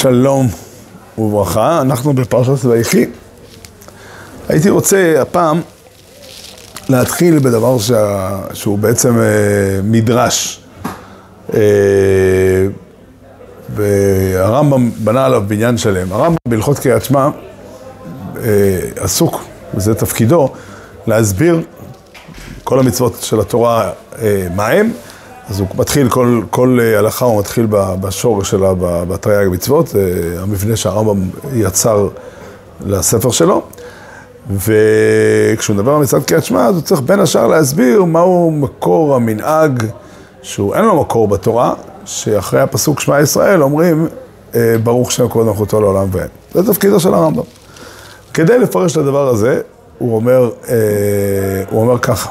שלום וברכה, אנחנו בפרשת ויחי. הייתי רוצה הפעם להתחיל בדבר שה... שהוא בעצם אה, מדרש. אה, והרמב"ם בנה עליו בניין שלם. הרמב"ם בהלכות קריאת שמע אה, עסוק, וזה תפקידו, להסביר כל המצוות של התורה אה, מה הם. אז הוא מתחיל, כל, כל הלכה הוא מתחיל בשורש שלה, בתרי"ג מצוות, זה המבנה שהרמב"ם יצר לספר שלו. וכשהוא מדבר על מצוות קריאת שמע, אז הוא צריך בין השאר להסביר מהו מקור המנהג, שהוא אין לו מקור בתורה, שאחרי הפסוק שמע ישראל אומרים, ברוך שם כבוד מלכותו לעולם ואין. זה תפקידו של הרמב"ם. כדי לפרש את הדבר הזה, הוא אומר, הוא אומר ככה.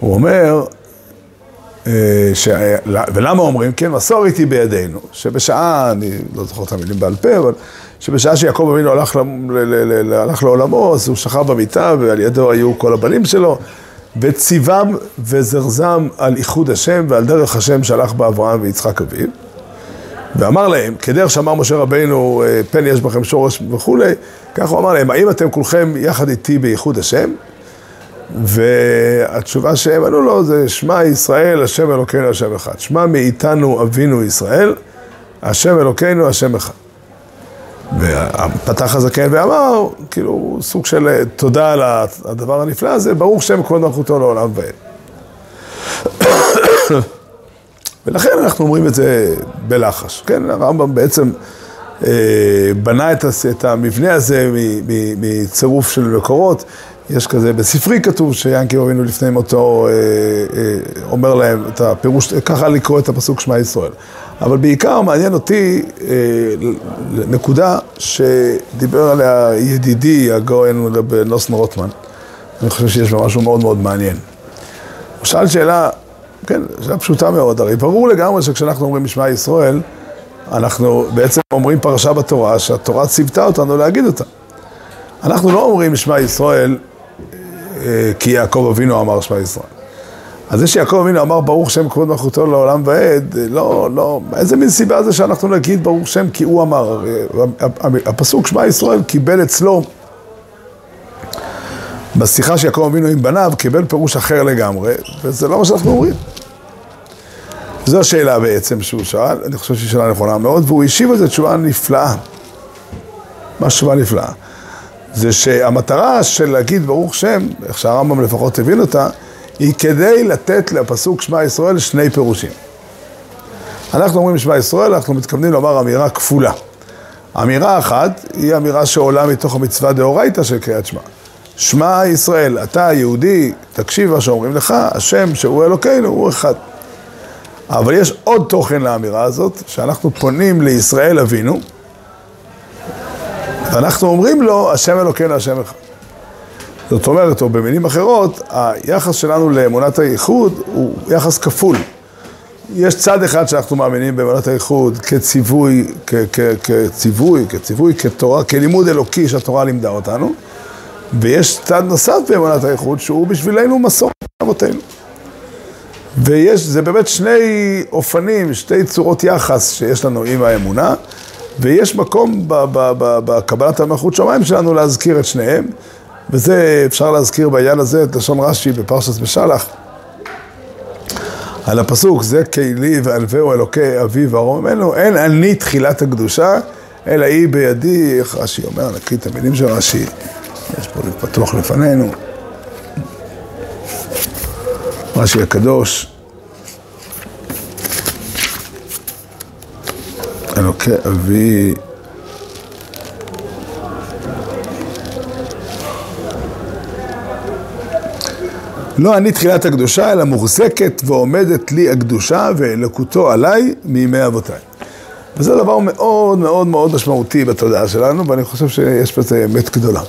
הוא אומר, ש... ולמה אומרים? כן, מסורת היא בידינו, שבשעה, אני לא זוכר את המילים בעל פה, אבל שבשעה שיעקב אבינו הלך, ל... ל... ל... הלך לעולמו, אז הוא שכב במיטה ועל ידו היו כל הבנים שלו, וציוום וזרזם על איחוד השם ועל דרך השם שהלך באברהם ויצחק אביו. ואמר להם, כדרך שאמר משה רבינו, פן יש בכם שורש וכולי, כך הוא אמר להם, האם אתם כולכם יחד איתי באיחוד השם? והתשובה שהם ענו לו זה שמע ישראל, השם אלוקינו, השם אחד. שמע מאיתנו אבינו ישראל, השם אלוקינו, השם אחד. ופתח הזקן ואמר, כאילו, סוג של תודה על הדבר הנפלא הזה, ברוך שם כבוד מלכותו לעולם ועד. ולכן אנחנו אומרים את זה בלחש. כן, הרמב"ם בעצם אה, בנה את המבנה הזה מצירוף של מקורות. יש כזה, בספרי כתוב שיענקי אבינו לפני מותו אה, אה, אומר להם את הפירוש, ככה לקרוא את הפסוק שמע ישראל. אבל בעיקר מעניין אותי אה, נקודה שדיבר עליה ידידי הגאון נוסן רוטמן. אני חושב שיש בה משהו מאוד מאוד מעניין. הוא שאל שאלה, כן, שאלה פשוטה מאוד, הרי ברור לגמרי שכשאנחנו אומרים משמע ישראל, אנחנו בעצם אומרים פרשה בתורה, שהתורה ציוותה אותנו להגיד אותה. אנחנו לא אומרים שמע ישראל כי יעקב אבינו אמר שמע ישראל. אז זה שיעקב אבינו אמר ברוך שם כבוד מלכותו לעולם ועד, לא, לא, איזה מין סיבה זה שאנחנו נגיד ברוך שם כי הוא אמר. הפסוק שמע ישראל קיבל אצלו, בשיחה שיעקב אבינו עם בניו, קיבל פירוש אחר לגמרי, וזה לא מה שאנחנו אומרים. זו השאלה בעצם שהוא שאל, אני חושב שהיא שאלה נכונה מאוד, והוא השיב על זה תשובה נפלאה. תשובה נפלאה. זה שהמטרה של להגיד ברוך שם, איך שהרמב"ם לפחות הבין אותה, היא כדי לתת לפסוק שמע ישראל שני פירושים. אנחנו אומרים שמע ישראל, אנחנו מתכוונים לומר אמירה כפולה. אמירה אחת היא אמירה שעולה מתוך המצווה דאורייתא של קריאת שמע. שמע ישראל, אתה היהודי, תקשיב מה שאומרים לך, השם שהוא אלוקינו הוא אחד. אבל יש עוד תוכן לאמירה הזאת, שאנחנו פונים לישראל אבינו, ואנחנו אומרים לו, השם אלוקינו, השם אחד. זאת אומרת, או במילים אחרות, היחס שלנו לאמונת הייחוד הוא יחס כפול. יש צד אחד שאנחנו מאמינים באמונת הייחוד כציווי, כ- כ- כציווי, כציווי, כתורה, כלימוד אלוקי שהתורה לימדה אותנו, ויש צד נוסף באמונת הייחוד שהוא בשבילנו מסורת אבותינו. ויש, זה באמת שני אופנים, שתי צורות יחס שיש לנו עם האמונה. ויש מקום בקבלת המלכות שמיים שלנו להזכיר את שניהם, וזה אפשר להזכיר בעניין הזה את לשון רש"י בפרשת בשלח. על הפסוק, זה כלי וענווהו אלוקי אבי וארום ממנו, אין אני תחילת הקדושה, אלא היא בידי, איך רש"י אומר, נקריא את המילים של רש"י, יש פה פתוח לפנינו. רש"י הקדוש. אלוקי אבי לא אני תחילת הקדושה, אלא מוחזקת ועומדת לי הקדושה ואלוקותו עליי מימי אבותיי. וזה דבר מאוד מאוד מאוד משמעותי בתודעה שלנו, ואני חושב שיש בזה אמת גדולה.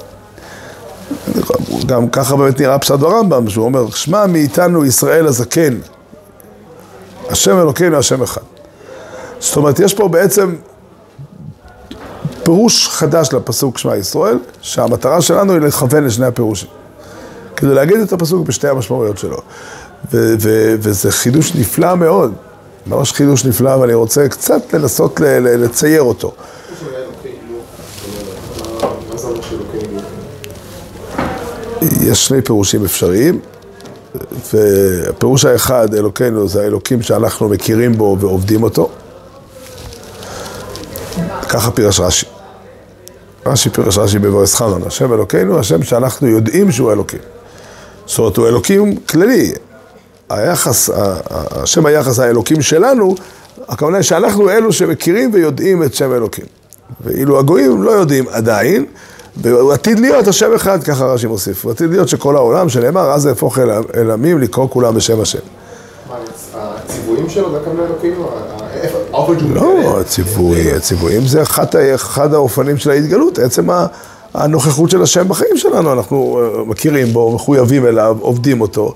גם ככה באמת נראה פשט ברמב"ם, שהוא אומר, שמע מאיתנו ישראל הזקן, השם אלוקינו, השם אחד. זאת אומרת, יש פה בעצם פירוש חדש לפסוק שמע ישראל, שהמטרה שלנו היא לכוון לשני הפירושים. כדי להגיד את הפסוק בשתי המשמעויות שלו. ו- ו- וזה חידוש נפלא מאוד. ממש חידוש נפלא, ואני רוצה קצת לנסות לצייר אותו. יש שני פירושים אפשריים, והפירוש האחד, אלוקינו, זה האלוקים שאנחנו מכירים בו ועובדים אותו. ככה פירש רש"י. רש"י פירש רש"י בבורס חנן, השם אלוקינו, השם שאנחנו יודעים שהוא אלוקים. זאת אומרת, הוא אלוקים כללי. היחס, השם היחס האלוקים שלנו, הכוונה היא שאנחנו אלו שמכירים ויודעים את שם אלוקים. ואילו הגויים לא יודעים עדיין, והוא עתיד להיות השם אחד, ככה רש"י מוסיף. הוא עתיד להיות שכל העולם, שנאמר, אז יהפוך אל עמים לקרוא כולם בשם השם. מה, הציוויים שלו זה הכוונה אלוקים? לא, הציווי, הציוויים זה אחד, אחד האופנים של ההתגלות, עצם הנוכחות של השם בחיים שלנו, אנחנו אה, מכירים בו, מחויבים אליו, עובדים אותו,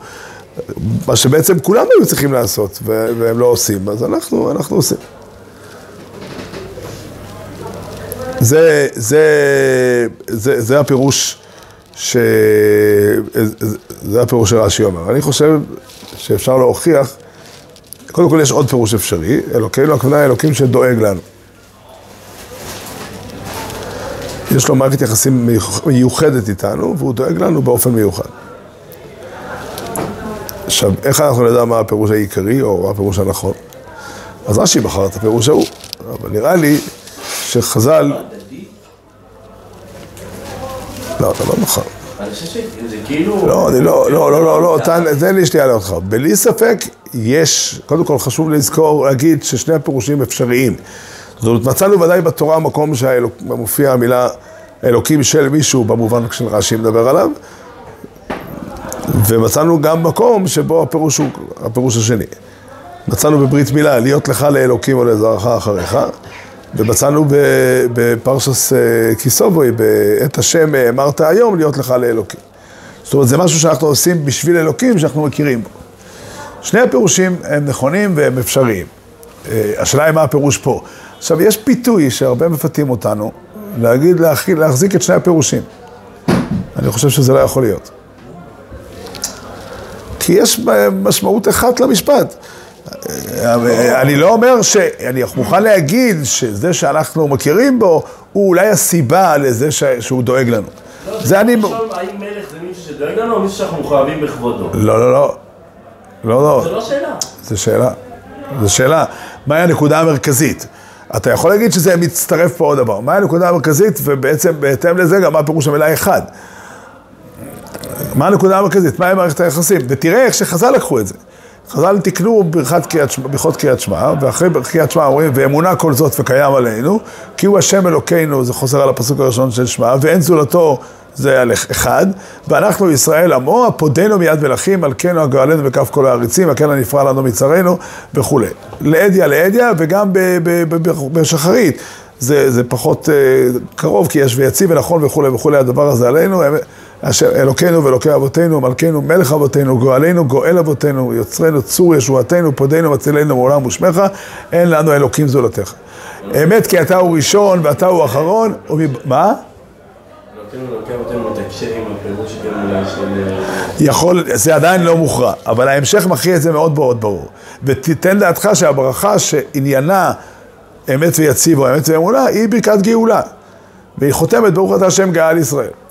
מה שבעצם כולם היו צריכים לעשות, והם לא עושים, אז אנחנו, אנחנו עושים. זה, זה, זה, זה הפירוש ש... זה הפירוש שרש"י אומר. אני חושב שאפשר להוכיח, קודם כל יש עוד פירוש אפשרי, אלוקינו, הכוונה אלוקים שדואג לנו. יש לו מערכת יחסים מיוחדת איתנו, והוא דואג לנו באופן מיוחד. עכשיו, איך אנחנו נדע מה הפירוש העיקרי, או מה הפירוש הנכון? אז רש"י בחר את הפירוש ההוא, אבל נראה לי שחז"ל... לא, אתה לא נכון. אני חושב שזה כאילו... לא, אני לא, לא, לא, לא, לא, תן לי שנייה לאותך. בלי ספק, יש, קודם כל חשוב לזכור, להגיד ששני הפירושים אפשריים. זאת אומרת, מצאנו ודאי בתורה מקום שמופיע המילה אלוקים של מישהו, במובן של רש"י מדבר עליו, ומצאנו גם מקום שבו הפירוש הוא הפירוש השני. מצאנו בברית מילה, להיות לך לאלוקים או לזרעך אחריך, ומצאנו בפרשס אה, כיסובוי, בעת השם אמרת היום, להיות לך לאלוקים. זאת אומרת, זה משהו שאנחנו עושים בשביל אלוקים שאנחנו מכירים בו. שני הפירושים הם נכונים והם אפשריים. אה, השאלה היא מה הפירוש פה. עכשיו, יש פיתוי שהרבה מפתים אותנו, להגיד, להחזיק את שני הפירושים. אני חושב שזה לא יכול להיות. כי יש משמעות אחת למשפט. אני לא אומר ש... אני מוכן להגיד שזה שאנחנו מכירים בו, הוא אולי הסיבה לזה שהוא דואג לנו. זה אני... האם מלך זה מישהו שדואג לנו או מישהו שאנחנו מחויבים בכבודו? לא, לא, לא. לא, לא. זה לא שאלה. זה שאלה. זו שאלה. מהי הנקודה המרכזית? אתה יכול להגיד שזה מצטרף פה עוד דבר. מהי הנקודה המרכזית, ובעצם בהתאם לזה גם מה פירוש המילה אחד. מה הנקודה המרכזית? מהי מערכת היחסים? ותראה איך שחז"ל לקחו את זה. חז"ל תיקנו ברכות קריאת שמע, ואחרי קריאת שמע אומרים, ואמונה כל זאת וקיים עלינו, כי הוא השם אלוקינו, זה חוזר על הפסוק הראשון של שמע, ואין זולתו זה על אחד, ואנחנו ישראל עמו, הפודנו מיד מלכים, מלכנו הגואלנו בכף כל העריצים, הכן הנפרע לנו מצרינו וכולי. לאדיה לאדיה, וגם בשחרית. זה, זה פחות uh, קרוב, כי יש ויציב ונכון וכולי וכולי, הדבר הזה עלינו. אשר אלוקינו ואלוקי אבותינו, מלכנו, מלך אבותינו, גואלנו, גואל אבותינו, יוצרנו, צור ישועתנו, פודנו, מצילנו מעולם ושמך, אין לנו אלוקים זולתך. אמת כי אתה הוא ראשון ואתה הוא אחרון, מה? יכול, זה עדיין לא מוכרע, אבל ההמשך מכריע את זה מאוד מאוד ברור. ותיתן דעתך שהברכה שעניינה אמת ויציב או אמת ואמונה, היא ברכת גאולה. והיא חותמת ברוך אתה השם גאל ישראל.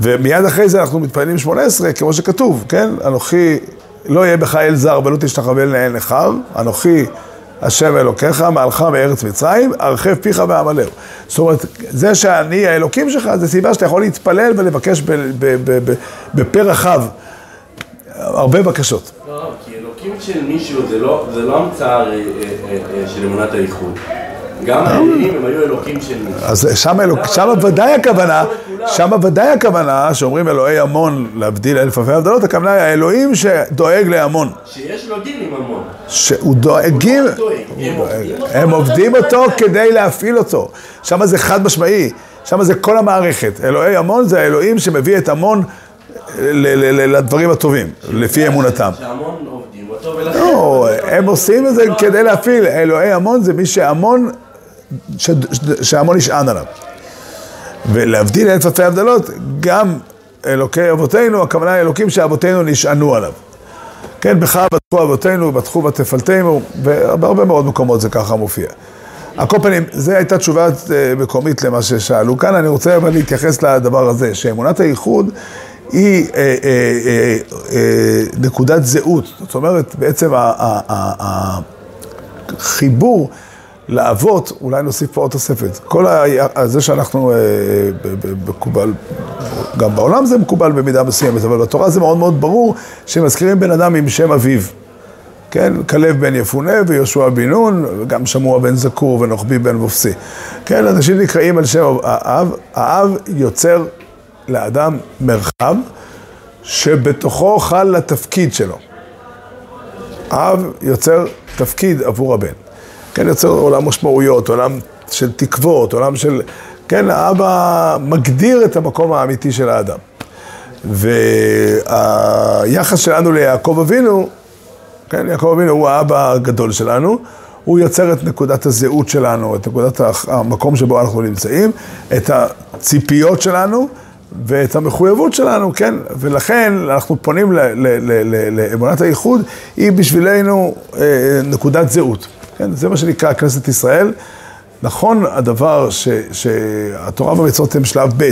ומיד אחרי זה אנחנו מתפללים 18, כמו שכתוב, כן? אנוכי, לא יהיה בך אל זר ולא תשתחווה לנהל נכר, אנוכי השם אלוקיך, מעלך מארץ מצרים, הרחב פיך ועמלהו. זאת אומרת, זה שאני האלוקים שלך, זה סיבה שאתה יכול להתפלל ולבקש בפה רחב הרבה בקשות. לא, לא, כי אלוקים של מישהו זה לא, לא המצאה אה, אה, אה, של אמונת האיחוד. גם האלילים הם היו אלוקים של מישהו. אז שם ודאי הכוונה, שם ודאי הכוונה, שאומרים אלוהי המון להבדיל אלף אלפי הבדלות, הכוונה היא האלוהים שדואג להמון. שיש לו דין עם המון. שהוא דואגים, הם עובדים אותו כדי להפעיל אותו. שם זה חד משמעי, שם זה כל המערכת. אלוהי המון זה האלוהים שמביא את המון לדברים הטובים, לפי אמונתם. שהמון עובדים אותו ולכן... לא, הם עושים את זה כדי להפעיל. אלוהי המון זה מי שהמון... שהמון נשען עליו. ולהבדיל אלף אלפי הבדלות, גם אלוקי אבותינו, הכוונה היא אלוקים שאבותינו נשענו עליו. כן, בך בטחו אבותינו, בטחו ותפלתנו, ובהרבה מאוד מקומות זה ככה מופיע. על כל פנים, זו הייתה תשובה אה, מקומית למה ששאלו כאן. אני רוצה אבל להתייחס לדבר הזה, שאמונת הייחוד היא אה, אה, אה, אה, נקודת זהות. זאת אומרת, בעצם החיבור לאבות, אולי נוסיף פה עוד תוספת. כל ה... זה שאנחנו אה, מקובל, גם בעולם זה מקובל במידה מסוימת, אבל בתורה זה מאוד מאוד ברור שמזכירים בן אדם עם שם אביו. כן, כלב בן יפונה ויהושע בן נון, וגם שמוע בן זקור ונוחבי בן מופסי. כן, אנשים נקראים על שם האב, האב יוצר לאדם מרחב שבתוכו חל לתפקיד שלו. האב יוצר תפקיד עבור הבן. כן, יוצר עולם משמעויות, עולם של תקוות, עולם של... כן, האבא מגדיר את המקום האמיתי של האדם. והיחס שלנו ליעקב אבינו, כן, יעקב אבינו הוא האבא הגדול שלנו, הוא יוצר את נקודת הזהות שלנו, את נקודת המקום שבו אנחנו נמצאים, את הציפיות שלנו ואת המחויבות שלנו, כן? ולכן אנחנו פונים לאמונת הייחוד, היא בשבילנו אה, נקודת זהות. כן, זה מה שנקרא כנסת ישראל. נכון הדבר ש, שהתורה והמצוות הם שלב ב',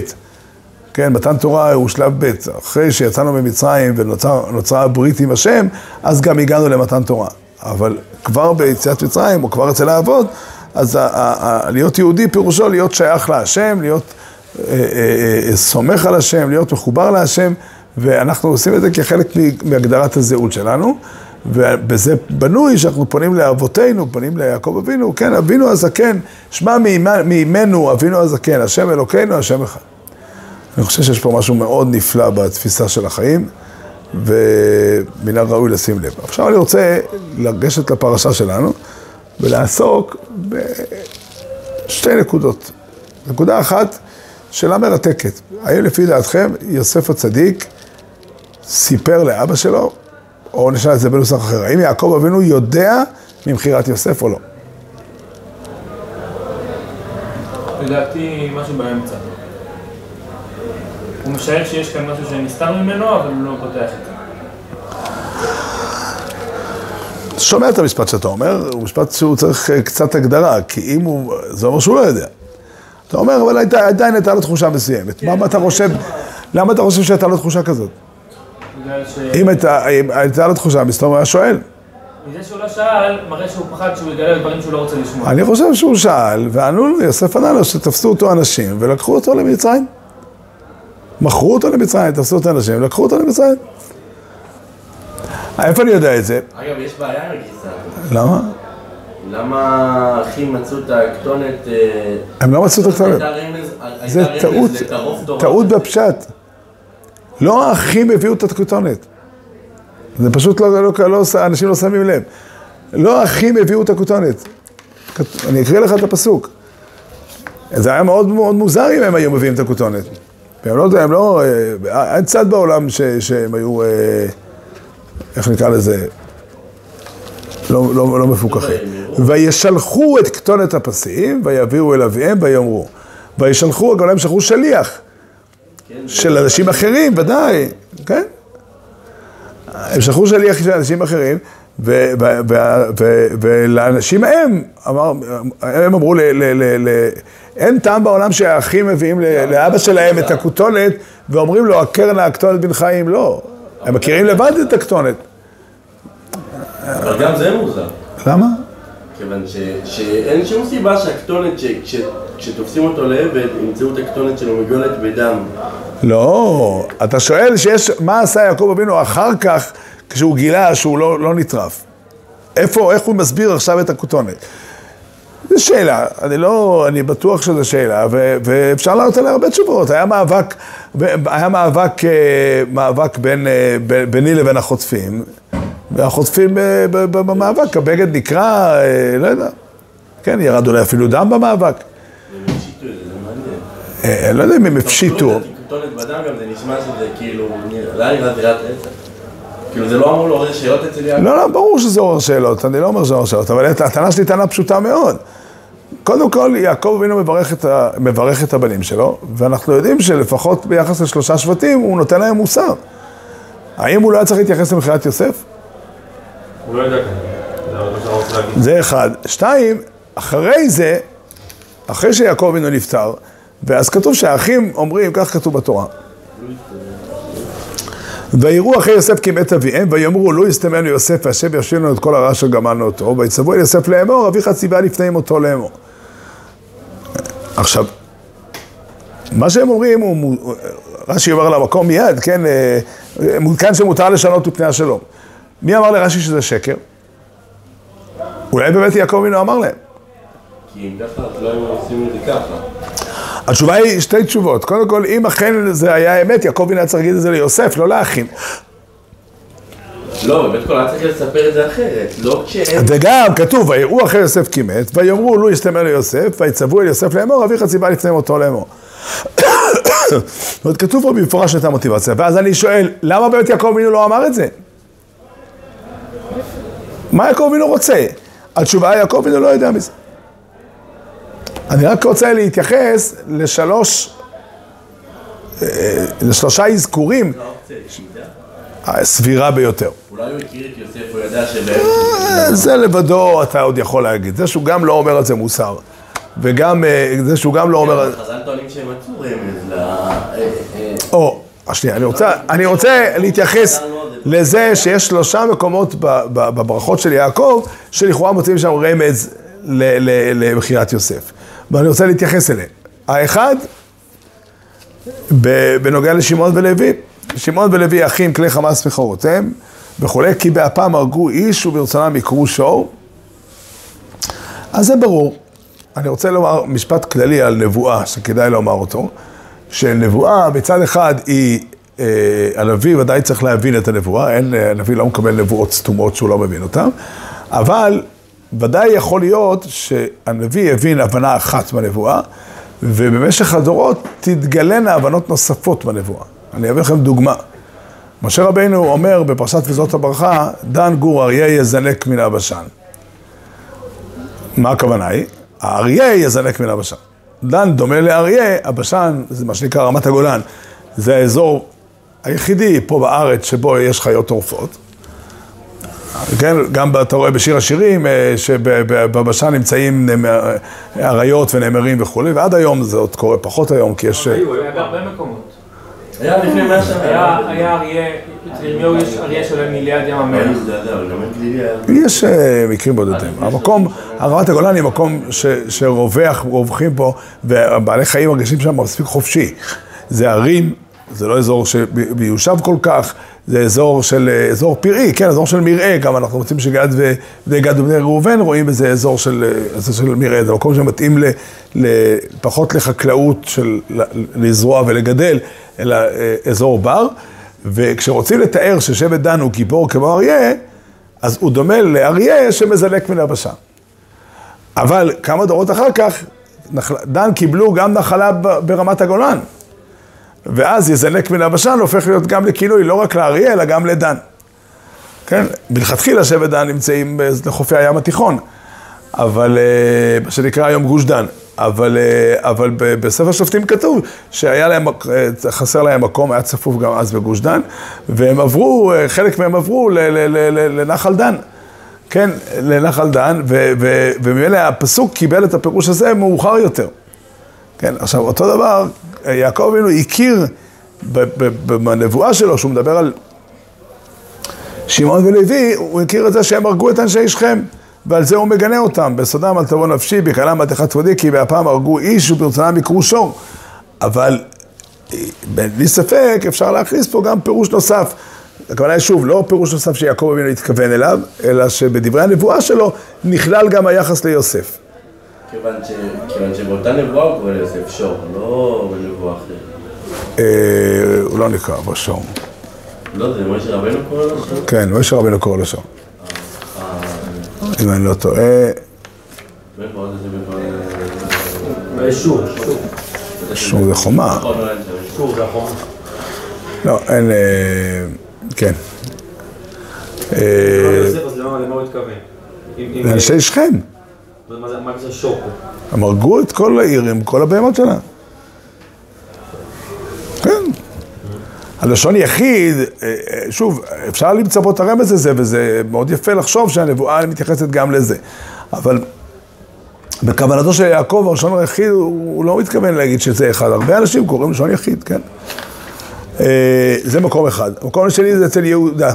כן, מתן תורה הוא שלב ב', אחרי שיצאנו ממצרים ונוצרה הברית עם השם, אז גם הגענו למתן תורה. אבל כבר ביציאת מצרים, או כבר אצל האבות, אז ה- ה- ה- להיות יהודי פירושו להיות שייך להשם, להיות אה, אה, אה, סומך על השם, להיות מחובר להשם, ואנחנו עושים את זה כחלק מהגדרת הזהות שלנו. ובזה בנוי שאנחנו פונים לאבותינו, פונים ליעקב אבינו, כן, אבינו הזקן, שמע מימנו אבינו הזקן, השם אלוקינו, השם אחד. אני חושב שיש פה משהו מאוד נפלא בתפיסה של החיים, ומן הראוי לשים לב. עכשיו אני רוצה לגשת לפרשה שלנו ולעסוק בשתי נקודות. נקודה אחת, שאלה מרתקת. האם לפי דעתכם יוסף הצדיק סיפר לאבא שלו או נשאל את זה בנוסח אחר, האם יעקב אבינו יודע ממכירת יוסף או לא? לדעתי משהו באמצע. הוא משער שיש כאן משהו שנסתר ממנו, אבל הוא לא פותח את זה. שומע את המשפט שאתה אומר, הוא משפט שהוא צריך אה, קצת הגדרה, כי אם הוא, זה אומר שהוא לא יודע. אתה אומר, אבל עדיין הייתה לו תחושה מסוימת. מה אתה חושב, למה אתה חושב שהייתה לו תחושה כזאת? אם הייתה לו תחושה, מסתום היה שואל. מזה שהוא לא שאל, מראה שהוא פחד שהוא יגלה דברים שהוא לא רוצה לשמוע. אני חושב שהוא שאל, וענו יוסף ענה לו שתפסו אותו אנשים ולקחו אותו למצרים. מכרו אותו למצרים, תפסו אותו אנשים ולקחו אותו למצרים. איפה אני יודע את זה? אגב, יש בעיה עם הגרסה. למה? למה אחים מצאו את הכתונת... אה, הם לא מצאו את הכתונת. זה טעות, טעות בפשט. לא האחים הביאו את הכותונת. זה פשוט לא, לא, לא, אנשים לא שמים לב. לא האחים הביאו את הכותונת. אני אקריא לך את הפסוק. זה היה מאוד מאוד מוזר אם הם היו מביאים את הכותונת. הם לא, הם לא, אה, אין צד בעולם ש, שהם היו, אה, איך נקרא לזה, לא, לא, לא מפוקחים. וישלחו את כתונת הפסים, ויביאו אל אביהם ויאמרו. וישלחו, גם הם שלחו שליח. של אנשים אחרים, ודאי, כן? הם שלחו שליח של אנשים אחרים, ולאנשים ההם, אמר, הם אמרו, ל, ל, ל, ל, אין טעם בעולם שהאחים מביאים לאבא שלהם את הכתונת, ואומרים לו, הקרן הכתונת בן חיים, לא. הם מכירים לבד את הכתונת. אבל גם זה מוזר. למה? כיוון שאין שום סיבה שהכתונת, כשתופסים אותו לעבד, ימצאו את הכתונת שלו מגולת בדם. לא, אתה שואל שיש, מה עשה יעקב אבינו אחר כך, כשהוא גילה שהוא לא, לא נטרף? איפה, איך הוא מסביר עכשיו את הכותונת? זו שאלה, אני לא, אני בטוח שזו שאלה, ו, ואפשר לענות עליה הרבה תשובות. היה מאבק, היה מאבק, אה, מאבק בין, אה, ביני לבין החוטפים, והחוטפים אה, במאבק, הבגד נקרע, לא יודע, כן, ירד אולי אפילו דם במאבק. אני לא יודע אם הם הפשיטו. כתונת בדם גם זה נשמע שזה כאילו, זה היה נראה זירת רצח. כאילו זה לא אמור לעורר שאלות אצל יעקב? לא, לא, ברור שזה עורר שאלות, אני לא אומר שזה עורר שאלות, אבל הטענה שלי טענה פשוטה מאוד. קודם כל, יעקב אבינו מברך את, ה, מברך את הבנים שלו, ואנחנו יודעים שלפחות ביחס לשלושה שבטים, הוא נותן להם מוסר. האם הוא לא היה צריך להתייחס למכירת יוסף? לא כנראה. זה אחד. שתיים, אחרי זה, אחרי שיעקב אבינו נפטר, ואז כתוב שהאחים אומרים, כך כתוב בתורה. ויראו אחרי יוסף כי מת אביהם, ויאמרו לו יסתמנו יוסף והשם ישיב לנו את כל הרע אשר גמלנו אותו, ויצוו אל יוסף לאמור, אביך ציווה לפני מותו לאמור. עכשיו, מה שהם אומרים, הוא, רש"י אומר על המקום מיד, כן, אה, מעודכן שמותר לשנות מפני השלום. מי אמר לרש"י שזה שקר? אולי באמת יעקב אבינו אמר להם. כי אם ככה, אז לא היינו עושים את זה ככה. התשובה היא שתי תשובות. קודם כל, אם אכן זה היה אמת, יעקב אבינו היה צריך להגיד את זה ליוסף, לא לאחים. לא, בבית כל היה צריך לספר את זה אחרת. לא כשהם... וגם כתוב, ויראו אחרי יוסף כי מת, ויאמרו לו יסתמר ליוסף, ויצוו אל יוסף לאמור, אביך ציווה לפני מותו לאמור. זאת אומרת, כתוב פה במפורש את המוטיבציה, ואז אני שואל, למה באמת יעקב אבינו לא אמר את זה? מה יעקב אבינו רוצה? התשובה, יעקב אבינו לא יודע מזה. אני רק רוצה להתייחס לשלוש, אה, לשלושה אזכורים, לא. הסבירה ביותר. אולי הוא הכיר את יוסף, הוא ידע שבאמת... אה, זה לבדו אתה עוד יכול להגיד. זה שהוא גם לא אומר על זה מוסר. וגם אה, זה שהוא גם לא אומר... חז"ל טוענים שהם מצאו רמז ל... אה, אה, או, שנייה, אני רוצה, אני רוצה להתייחס לזה שיש שלושה מקומות בברכות של יעקב, שלכאורה מוצאים שם רמז למכירת יוסף. ואני רוצה להתייחס אליהם. האחד, בנוגע לשמעון ולוי. שמעון ולוי אחים כלי חמאס מכורותיהם וכולי, כי באפם הרגו איש וברצונם יקרו שור. אז זה ברור. אני רוצה לומר משפט כללי על נבואה, שכדאי לומר אותו, שנבואה מצד אחד היא, הנביא ודאי צריך להבין את הנבואה, אין, אה, הנביא לא מקבל נבואות סתומות שהוא לא מבין אותן, אבל ודאי יכול להיות שהנביא הבין הבנה אחת בנבואה, ובמשך הדורות תתגלנה הבנות נוספות בנבואה. אני אביא לכם דוגמה. משה רבינו אומר בפרשת וזאת הברכה, דן גור אריה יזנק מן הבשן. מה הכוונה היא? האריה יזנק מן הבשן. דן דומה לאריה, הבשן זה מה שנקרא רמת הגולן. זה האזור היחידי פה בארץ שבו יש חיות טורפות. כן, גם אתה רואה בשיר השירים אה, שבבשן נמצאים נמ- אריות ונמרים וכולי, ועד היום זה עוד קורה פחות היום, כי יש... אה, היו, היו. היה בהרבה מקומות. היה לפני מאה שנה. היה אריה, אצל ירמיהו יש אריה שעולה מליד ים המלח. היה... יש אה, מקרים בודדים. המקום, רמת הגולן היא מקום שרווח, רווחים פה, ובעלי חיים מרגישים שם מספיק חופשי. זה ערים, זה לא אזור שמיושב כל כך, זה אזור של, אזור פראי, כן, אזור של מרעה, גם אנחנו רוצים שגד ובני גד ובני ראובן רואים בזה אזור של, אזור של מרעה, זה מקום שמתאים ל, ל, פחות לחקלאות של לזרוע ולגדל, אלא אה, אזור בר, וכשרוצים לתאר ששבט דן הוא גיבור כמו אריה, אז הוא דומה לאריה שמזלק מן הבשן. אבל כמה דורות אחר כך, דן קיבלו גם נחלה ברמת הגולן. ואז יזנק מן הבשן הופך להיות גם לכינוי, לא רק לאריה, אלא גם לדן. כן, מלכתחילה שבט דן נמצאים לחופי הים התיכון, אבל, אה, מה שנקרא היום גוש דן. אבל, אה, אבל בספר שופטים כתוב שהיה להם, אה, חסר להם מקום, היה צפוף גם אז בגוש דן, והם עברו, חלק מהם עברו ל- ל- ל- ל- לנחל דן. כן, לנחל דן, וממילא הפסוק קיבל את הפירוש הזה מאוחר יותר. כן, עכשיו אותו דבר, יעקב אבינו הכיר בנבואה שלו, שהוא מדבר על שמעון ולוי, הוא הכיר את זה שהם הרגו את אנשי שכם, ועל זה הוא מגנה אותם. בסודם אל תבוא נפשי, בקהלם בתך תפודי, כי בהפעם הרגו איש וברצונם יקרו שור. אבל אה, בלי ספק אפשר להכניס פה גם פירוש נוסף. הכוונה היא שוב, לא פירוש נוסף שיעקב אבינו התכוון אליו, אלא שבדברי הנבואה שלו נכלל גם היחס ליוסף. כיוון ש- כיוון שבאותה נבואה הוא קורא ליוסף שור, לא בנבואה אחרת. אה, הוא לא נקרא בשור. לא, זה משה רבנו קורא לו שור? כן, משה רבינו קורא לו שור. אם אני לא טועה. שור, שור. שור זה חומה. נכון, לא, אין. לא, אין, אה, כן. אה, יוסף, אז למה למה הוא התכוון? אם- אם- אנשי שכם, הם הרגו את כל העיר עם כל הבהמות שלה. כן. הלשון יחיד, אה, אה, שוב, אפשר למצוא פה את הרמז הזה, וזה מאוד יפה לחשוב שהנבואה מתייחסת גם לזה. אבל בכוונתו של יעקב, הלשון היחיד, הוא, לא מתכוון להגיד שזה אחד. הרבה אנשים קוראים לשון יחיד, כן? אה, זה מקום אחד. המקום השני זה אצל יהודה.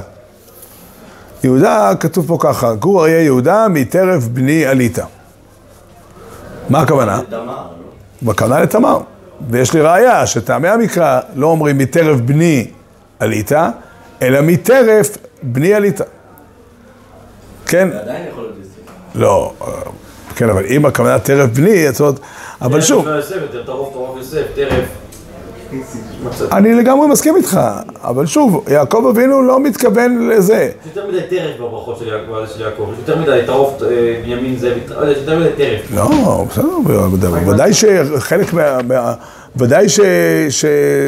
יהודה, כתוב פה ככה, גור אריה יהודה, מטרף בני עלית. מה הכוונה? תמר, לא? לתמר. ויש לי ראיה שטעמי המקרא לא אומרים מטרף בני עלית, אלא מטרף בני עלית. כן? זה עדיין יכול להיות יוסף. לא, כן, אבל אם הכוונה טרף בני, זאת אומרת, אבל שוב, יוסף, יותר טרוף טרוף יוסף, טרף. אני לגמרי מסכים איתך, אבל שוב, יעקב אבינו לא מתכוון לזה. יש יותר מדי טרף בברכות של יעקב. יש יותר מדי טרוף אה, בנימין זה, לא יודע, יש יותר מדי טרף. לא, בסדר, ודאי שחלק מה... ודאי ש, ש,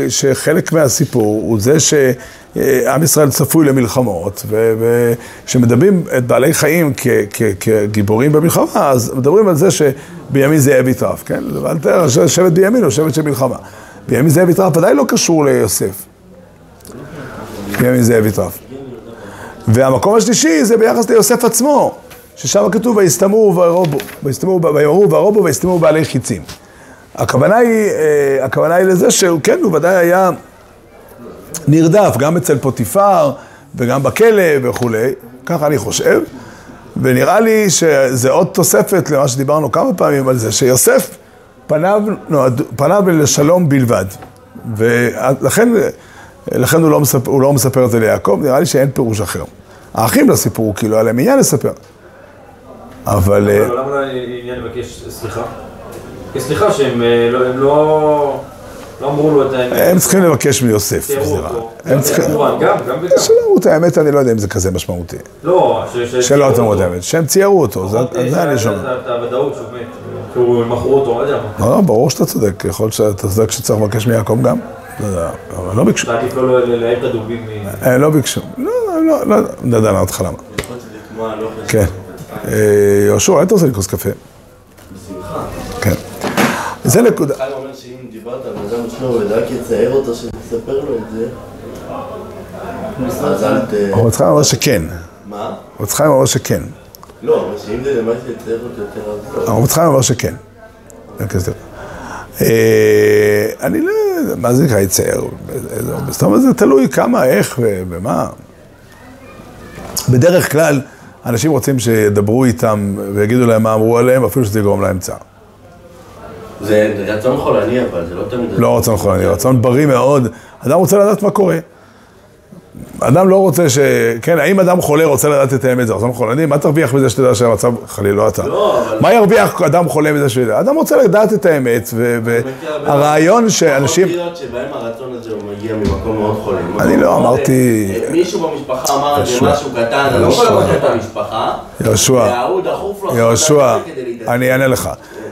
שחלק מהסיפור הוא זה שעם ישראל צפוי למלחמות, וכשמדברים את בעלי חיים כ, כ, כגיבורים במלחמה, אז מדברים על זה שבימין זאב יטרף, כן? ואל תראה, שבט בימין הוא שבט של מלחמה. בימין זאב יטרף ודאי לא קשור ליוסף. בימין זאב יטרף. והמקום השלישי זה ביחס ליוסף עצמו, ששם כתוב ויסתמו וירובו ויסתמו בעלי חיצים. הכוונה היא, אה, הכוונה היא לזה שהוא כן, הוא ודאי היה נרדף, גם אצל פוטיפר וגם בכלא וכולי, ככה אני חושב. ונראה לי שזה עוד תוספת למה שדיברנו כמה פעמים על זה, שיוסף פניו, נועד, פניו לשלום בלבד. ולכן לכן הוא, לא מספר, הוא לא מספר את זה ליעקב, נראה לי שאין פירוש אחר. האחים לסיפור, כאילו, היה להם עניין לספר. אבל... אה, אבל למה עניין לבקש סליחה? כי סליחה שהם אה, לא- לא לא אמרו לו את האמת. הם צריכים לבקש מיוסף. אותו. הם צריכים... כמובן, גם, גם וגם. שלא אמרו את האמת, אני לא יודע אם זה כזה משמעותי. לא, שלא אמרו את. האמת, שהם ציירו אותו, זה- אני שומע. כאילו, מכרו אותו, לא יודע מה. לא, ברור שאתה צודק, יכול להיות שאתה צודק שצריך לבקש מיעקב גם. לא לא ביקשו. עדיף לא להעיר את הדובים מ... אה, לא ביקשו. לא, לא, לא, לא יודע לענות לך למה. כן. אה, יהושע, אתה רוצה לי כוס קפה? בשמחה. כן. זה נקודה. חיים אומר שאם דיברת על אדם שלו ורק יצייר אותו שתספר לו את זה, אז אל ת... הרב חיים אומר שכן. מה? הרב חיים אומר שכן. לא, אבל שאם זה למשהו יצייר אותו יותר אז לא. הרב חיים אומר שכן. אה, אני לא יודע, מה זה נקרא יצייר? זאת אומרת, זה תלוי כמה, איך ומה. בדרך כלל, אנשים רוצים שידברו איתם ויגידו להם מה אמרו עליהם, אפילו שזה יגרום להם צער. זה רצון חולני אבל, זה לא תמיד... לא רצון חולני, רצון בריא מאוד. אדם רוצה לדעת מה קורה. אדם לא רוצה ש... כן, האם אדם חולה רוצה לדעת את האמת, זה רצון חולני? מה תרוויח מזה שתדע שהמצב חלילה לא אתה? לא, מה ירוויח אדם חולה מזה שידע? אדם רוצה לדעת את האמת, והרעיון שאנשים... יכול להיות שבהם הרצון הזה הוא מגיע ממקום מאוד חולה. אני לא אמרתי- מישהו במשפחה אמר את זה יהושע. משהו קטן, אני לא. יכול לבקר את המשפחה. יהושע. יהושע. אני אענה לך.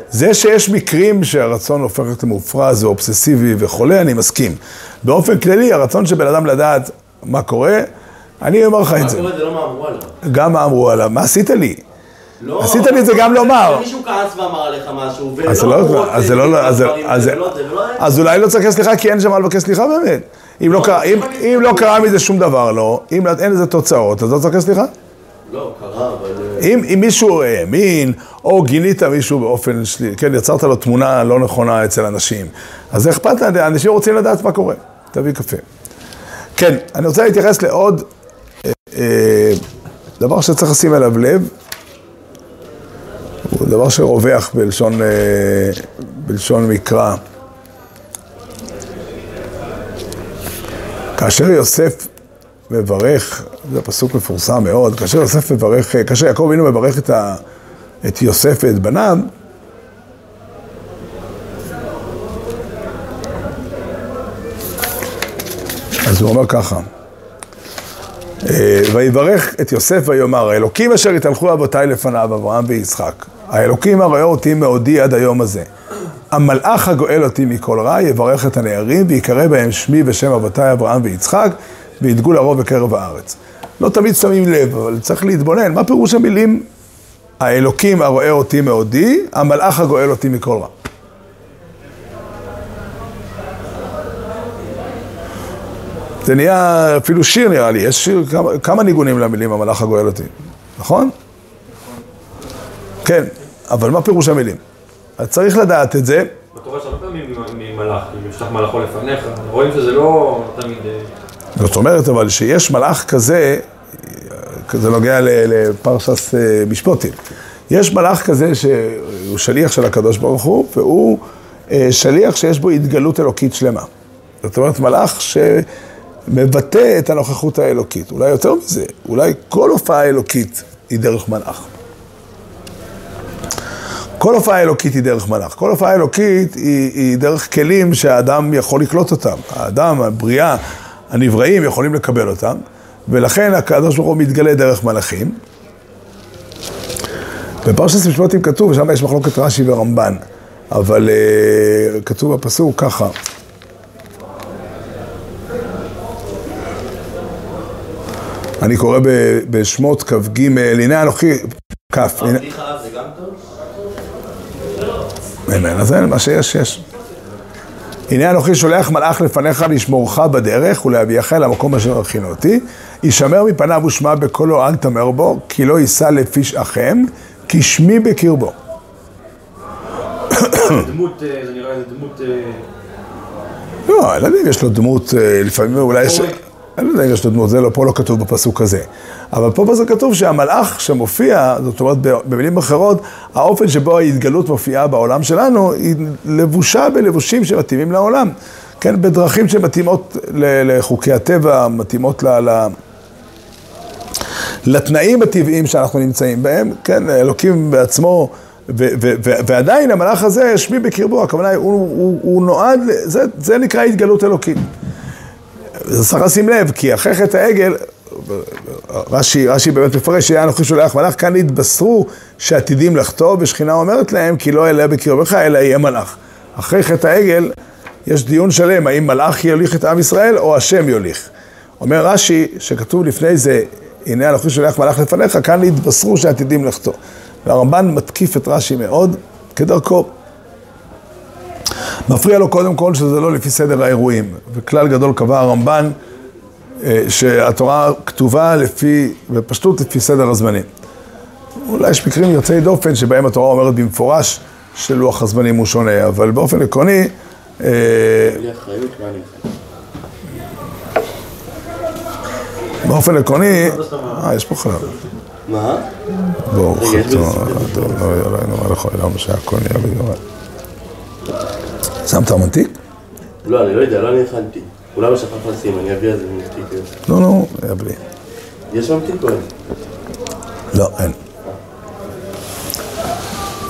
זה שיש מקרים שהרצון הופך להיות מופרז ואובססיבי וחולה, אני מסכים. באופן כללי, הרצון של בן אדם לדעת מה קורה, אני אומר לך את מה זה. קורה זה לא מה אמרו עליו. גם מה אמרו עליו, מה עשית לי? לא, עשית לי את זה גם לומר. מישהו כעס ואמר עליך משהו, ולא לא, אמרו אז את זה לא, אז אולי לא צריך לבקש סליחה, כי אין שם מה לבקש סליחה באמת. אם לא קרה- אם- לא קרה מזה שום דבר, לא, אם אין לזה תוצאות, אז לא צריך לבקש סליחה. לא, קרה, אבל... אם, אם מישהו האמין, או גינית מישהו באופן שלילי, כן, יצרת לו תמונה לא נכונה אצל אנשים, אז אכפת להם, אנשים רוצים לדעת מה קורה. תביא קפה. כן, אני רוצה להתייחס לעוד אה, אה, דבר שצריך לשים אליו לב, הוא דבר שרווח בלשון, אה, בלשון מקרא. כאשר יוסף מברך, זה פסוק מפורסם מאוד, כאשר יוסף מברך, כאשר יעקב אבינו מברך את, ה, את יוסף ואת בניו, אז הוא אומר ככה, אה, ויברך את יוסף ויאמר, האלוקים אשר התהלכו אבותיי לפניו, אברהם ויצחק, האלוקים הרואה אותי מעודי עד היום הזה. המלאך הגואל אותי מכל רע, יברך את הנערים, ויקרא בהם שמי ושם אבותיי אברהם ויצחק, וידגו לרוב בקרב הארץ. לא תמיד שמים לב, אבל צריך להתבונן, מה פירוש המילים האלוקים הרואה אותי מעודי, המלאך הגואל אותי מכל רע. זה נהיה אפילו שיר נראה לי, יש שיר, כמה, כמה ניגונים למילים המלאך הגואל אותי, נכון? כן, אבל מה פירוש המילים? אז צריך לדעת את זה. בתורה יש הרבה פעמים ממלאך, אם ישלח מלאכו לפניך, רואים שזה לא תמיד... אה, זאת אומרת, אבל שיש מלאך כזה, זה נוגע לפרשס אה, משפוטים. יש מלאך כזה שהוא שליח של הקדוש ברוך הוא, והוא אה, שליח שיש בו התגלות אלוקית שלמה. זאת אומרת, מלאך שמבטא את הנוכחות האלוקית. אולי יותר מזה, אולי כל הופעה אלוקית היא דרך מלאך. כל הופעה אלוקית היא דרך מלאך. כל הופעה אלוקית היא, היא דרך כלים שהאדם יכול לקלוט אותם. האדם, הבריאה, הנבראים יכולים לקבל אותם, ולכן הקדוש ברוך הוא מתגלה דרך מלאכים. בפרשת משפטים כתוב, ושם יש מחלוקת רש"י ורמב"ן, אבל uh, כתוב בפסוק ככה. אני קורא בשמות כ"ג, הנה אנוכי, כ', הבדיחה זה גם טוב? אין, אין, אז אין, מה שיש, יש. הנה אנוכי שולח מלאך לפניך לשמורך בדרך ולהביאך אל המקום אשר הכינו אותי. ישמר מפניו ושמע בקולו אל תמר בו, כי לא יישא לפי שכם, כי שמי בקרבו. דמות, אה, זה נראה איזה דמות... אה, לא, אני לא יודע אם יש לו דמות, אה, לפעמים אולי יש... אני לא יודע אם יש לו דמות, זה לא, פה לא כתוב בפסוק הזה. אבל פה בזה כתוב שהמלאך שמופיע, זאת אומרת, במילים אחרות, האופן שבו ההתגלות מופיעה בעולם שלנו, היא לבושה בלבושים שמתאימים לעולם. כן, בדרכים שמתאימות לחוקי הטבע, מתאימות ל... ל... לתנאים הטבעיים שאנחנו נמצאים בהם, כן, אלוקים בעצמו, ועדיין המלאך הזה, שמי בקרבו, הכוונה היא, הוא, הוא, הוא נועד, זה, זה נקרא התגלות אלוקית. צריך לשים לב, כי אחרי חטא העגל, רש"י, רש"י באמת מפרש, שהיה אנוכי שולח מלאך, כאן התבשרו שעתידים לחטוא, ושכינה אומרת להם, כי לא אעלה בקרבך, אלא יהיה מלאך. אחרי חטא העגל, יש דיון שלם, האם מלאך יוליך את עם ישראל, או השם יוליך. אומר רש"י, שכתוב לפני זה, הנה אנוכי שולח מלאך לפניך, כאן התבשרו שעתידים לחטוא. והרמב"ן מתקיף את רש"י מאוד, כדרכו. מפריע לו קודם כל שזה לא לפי סדר האירועים. וכלל גדול קבע הרמב"ן אה, שהתורה כתובה לפי, בפשטות לפי סדר הזמנים. אולי יש מקרים יוצאי דופן שבהם התורה אומרת במפורש שלוח הזמנים הוא שונה, אבל באופן עקרוני, אה? באופן עקרוני, אה, יש פה חלב. מה? ברוך אתה, אדוני אלוהינו מלך העולם שהכל נהיה בדברי. שמת ממתיק? לא, אני לא יודע, לא אני הכנתי. אולי שכח לשים, אני אביא על זה ממתיק. לא, לא, היה בלי. יש ממתיק או אין? לא, אין.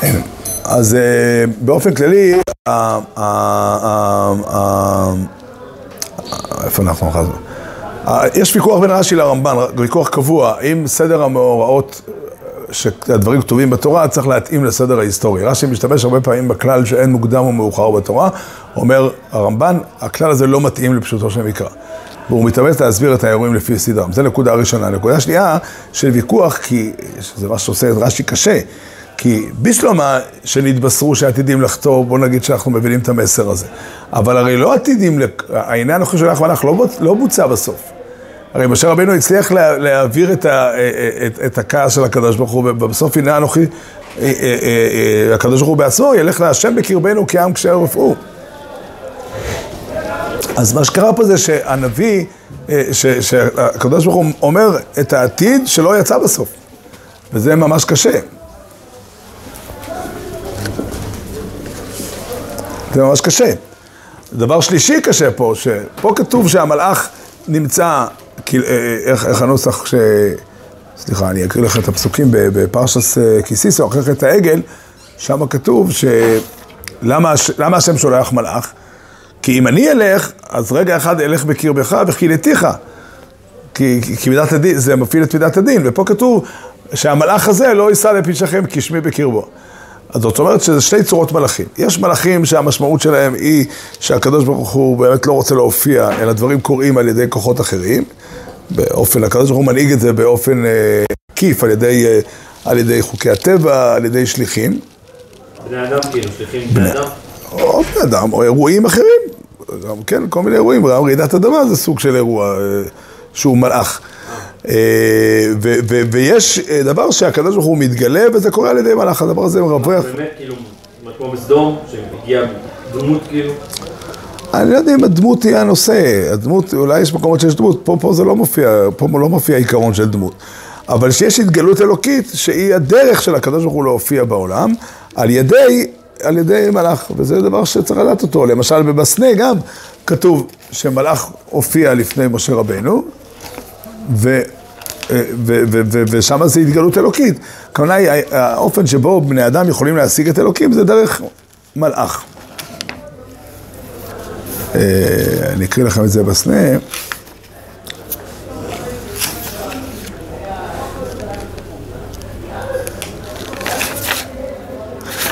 אין. אז אה, באופן כללי, איפה אנחנו אחר כך? אה, יש ויכוח בין רש"י לרמב"ן, ויכוח קבוע, אם סדר המאורעות, שהדברים כתובים בתורה, צריך להתאים לסדר ההיסטורי. רש"י משתמש הרבה פעמים בכלל שאין מוקדם או מאוחר בתורה, אומר הרמב"ן, הכלל הזה לא מתאים לפשוטו של מקרא. והוא מתאמץ להסביר את האירועים לפי סדרם. זו נקודה ראשונה. נקודה שנייה, של ויכוח, כי זה מה שעושה את רש"י קשה, כי בשלמה שנתבשרו שעתידים לחתור, בוא נגיד שאנחנו מבינים את המסר הזה. אבל הרי לא עתידים, העניין הנוכחי שלך מלאך לא, לא בוצע בסוף. הרי משה רבנו הצליח לה, להעביר את, ה, את, את הכעס של הקדוש ברוך הוא, ובסוף הנה אנוכי, אה, אה, אה, אה, הקדוש ברוך הוא בעצמו ילך להשם בקרבנו כעם קשר רפאו. אז מה שקרה פה זה שהנביא, אה, ש- שהקדוש ברוך הוא אומר את העתיד שלא יצא בסוף. וזה ממש קשה. זה ממש קשה. דבר שלישי קשה פה, שפה כתוב שהמלאך נמצא, אה, איך, איך הנוסח ש... סליחה, אני אקריא לך את הפסוקים בפרשס אה, קיסיסו, אחרי חטא העגל, שם כתוב שלמה למה השם שולח מלאך? כי אם אני אלך, אז רגע אחד אלך בקרבך וחילתיך. כי, כי, כי מידת הדין, זה מפעיל את מידת הדין, ופה כתוב שהמלאך הזה לא יישא לפשעכם כי שמי בקרבו. אז זאת אומרת שזה שתי צורות מלאכים. יש מלאכים שהמשמעות שלהם היא שהקדוש ברוך הוא באמת לא רוצה להופיע, אלא דברים קורים על ידי כוחות אחרים. באופן, הקדוש ברוך הוא מנהיג את זה באופן אה, עקיף, על ידי, אה, על ידי חוקי הטבע, על ידי שליחים. בני אדם כאילו, שליחים בני אדם. או בני אדם, או אירועים אחרים. גם כן, כל מיני אירועים, גם רעידת אדמה זה סוג של אירוע אה, שהוא מלאך. אה, ו- ו- ויש אה, דבר שהקדוש ברוך הוא מתגלה וזה קורה על ידי מלאך, הדבר הזה מרווח. באמת, כאילו, כמו בסדום, שהגיע דמות כאילו, אני לא יודע אם הדמות תהיה הנושא, הדמות, אולי יש מקומות שיש דמות, פה, פה זה לא מופיע, פה לא מופיע עיקרון של דמות. אבל שיש התגלות אלוקית שהיא הדרך של הקדוש ברוך הוא להופיע בעולם, על ידי, על ידי מלאך, וזה דבר שצריך לדעת אותו. למשל בבסנה גם כתוב שמלאך הופיע לפני משה רבנו, ו- ו- ושם זה התגלות אלוקית. הכוונה היא, האופן שבו בני אדם יכולים להשיג את אלוקים זה דרך מלאך. אה, אני אקריא לכם את זה בסנה.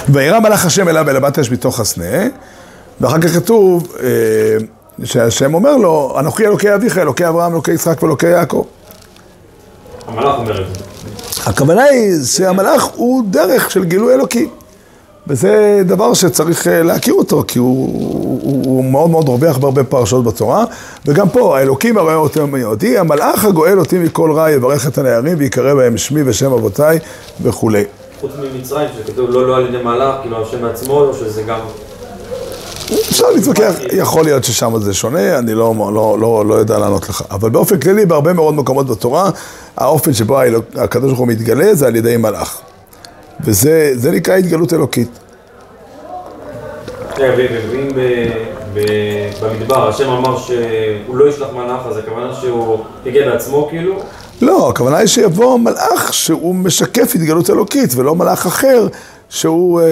וירא מלאך השם אליו אל הבת אש מתוך הסנה, ואחר כך כתוב אה, שהשם אומר לו, אנוכי אלוקי אביך, אלוקי אברהם, אלוקי יצחק ואלוקי יעקב. המלאך אומר את זה. הכוונה היא שהמלאך הוא דרך של גילוי אלוקי. וזה דבר שצריך אה, להכיר אותו, כי הוא, הוא, הוא מאוד מאוד רווח בהרבה פרשות בתורה. וגם פה, האלוקים הרואה אותי מיועדי, המלאך הגואל אותי מכל רע יברך את הנערים ויקרא בהם שמי ושם אבותיי וכולי. חוץ ממצרים, שכתוב לא לא על ידי מלאך, כאילו השם בעצמו, או שזה גם... אפשר להתווכח, יכול להיות ששם זה שונה, אני לא, לא, לא, לא יודע לענות לך. אבל באופן כללי, בהרבה מאוד מקומות בתורה, האופן שבו הקדוש ברוך הוא מתגלה זה על ידי מלאך. וזה זה נקרא התגלות אלוקית. כן, ואם במדבר השם אמר שהוא לא ישלח מלאך, אז הכוונה שהוא יגיע בעצמו כאילו? לא, הכוונה היא שיבוא מלאך שהוא משקף התגלות אלוקית, ולא מלאך אחר שהוא אה,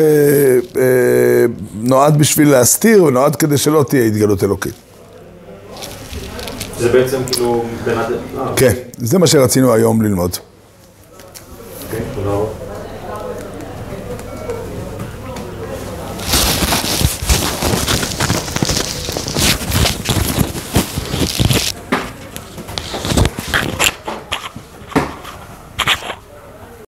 אה, נועד בשביל להסתיר הוא נועד כדי שלא תהיה התגלות אלוקית. זה בעצם כאילו... אה. כן, זה מה שרצינו היום ללמוד. כן, תודה רבה.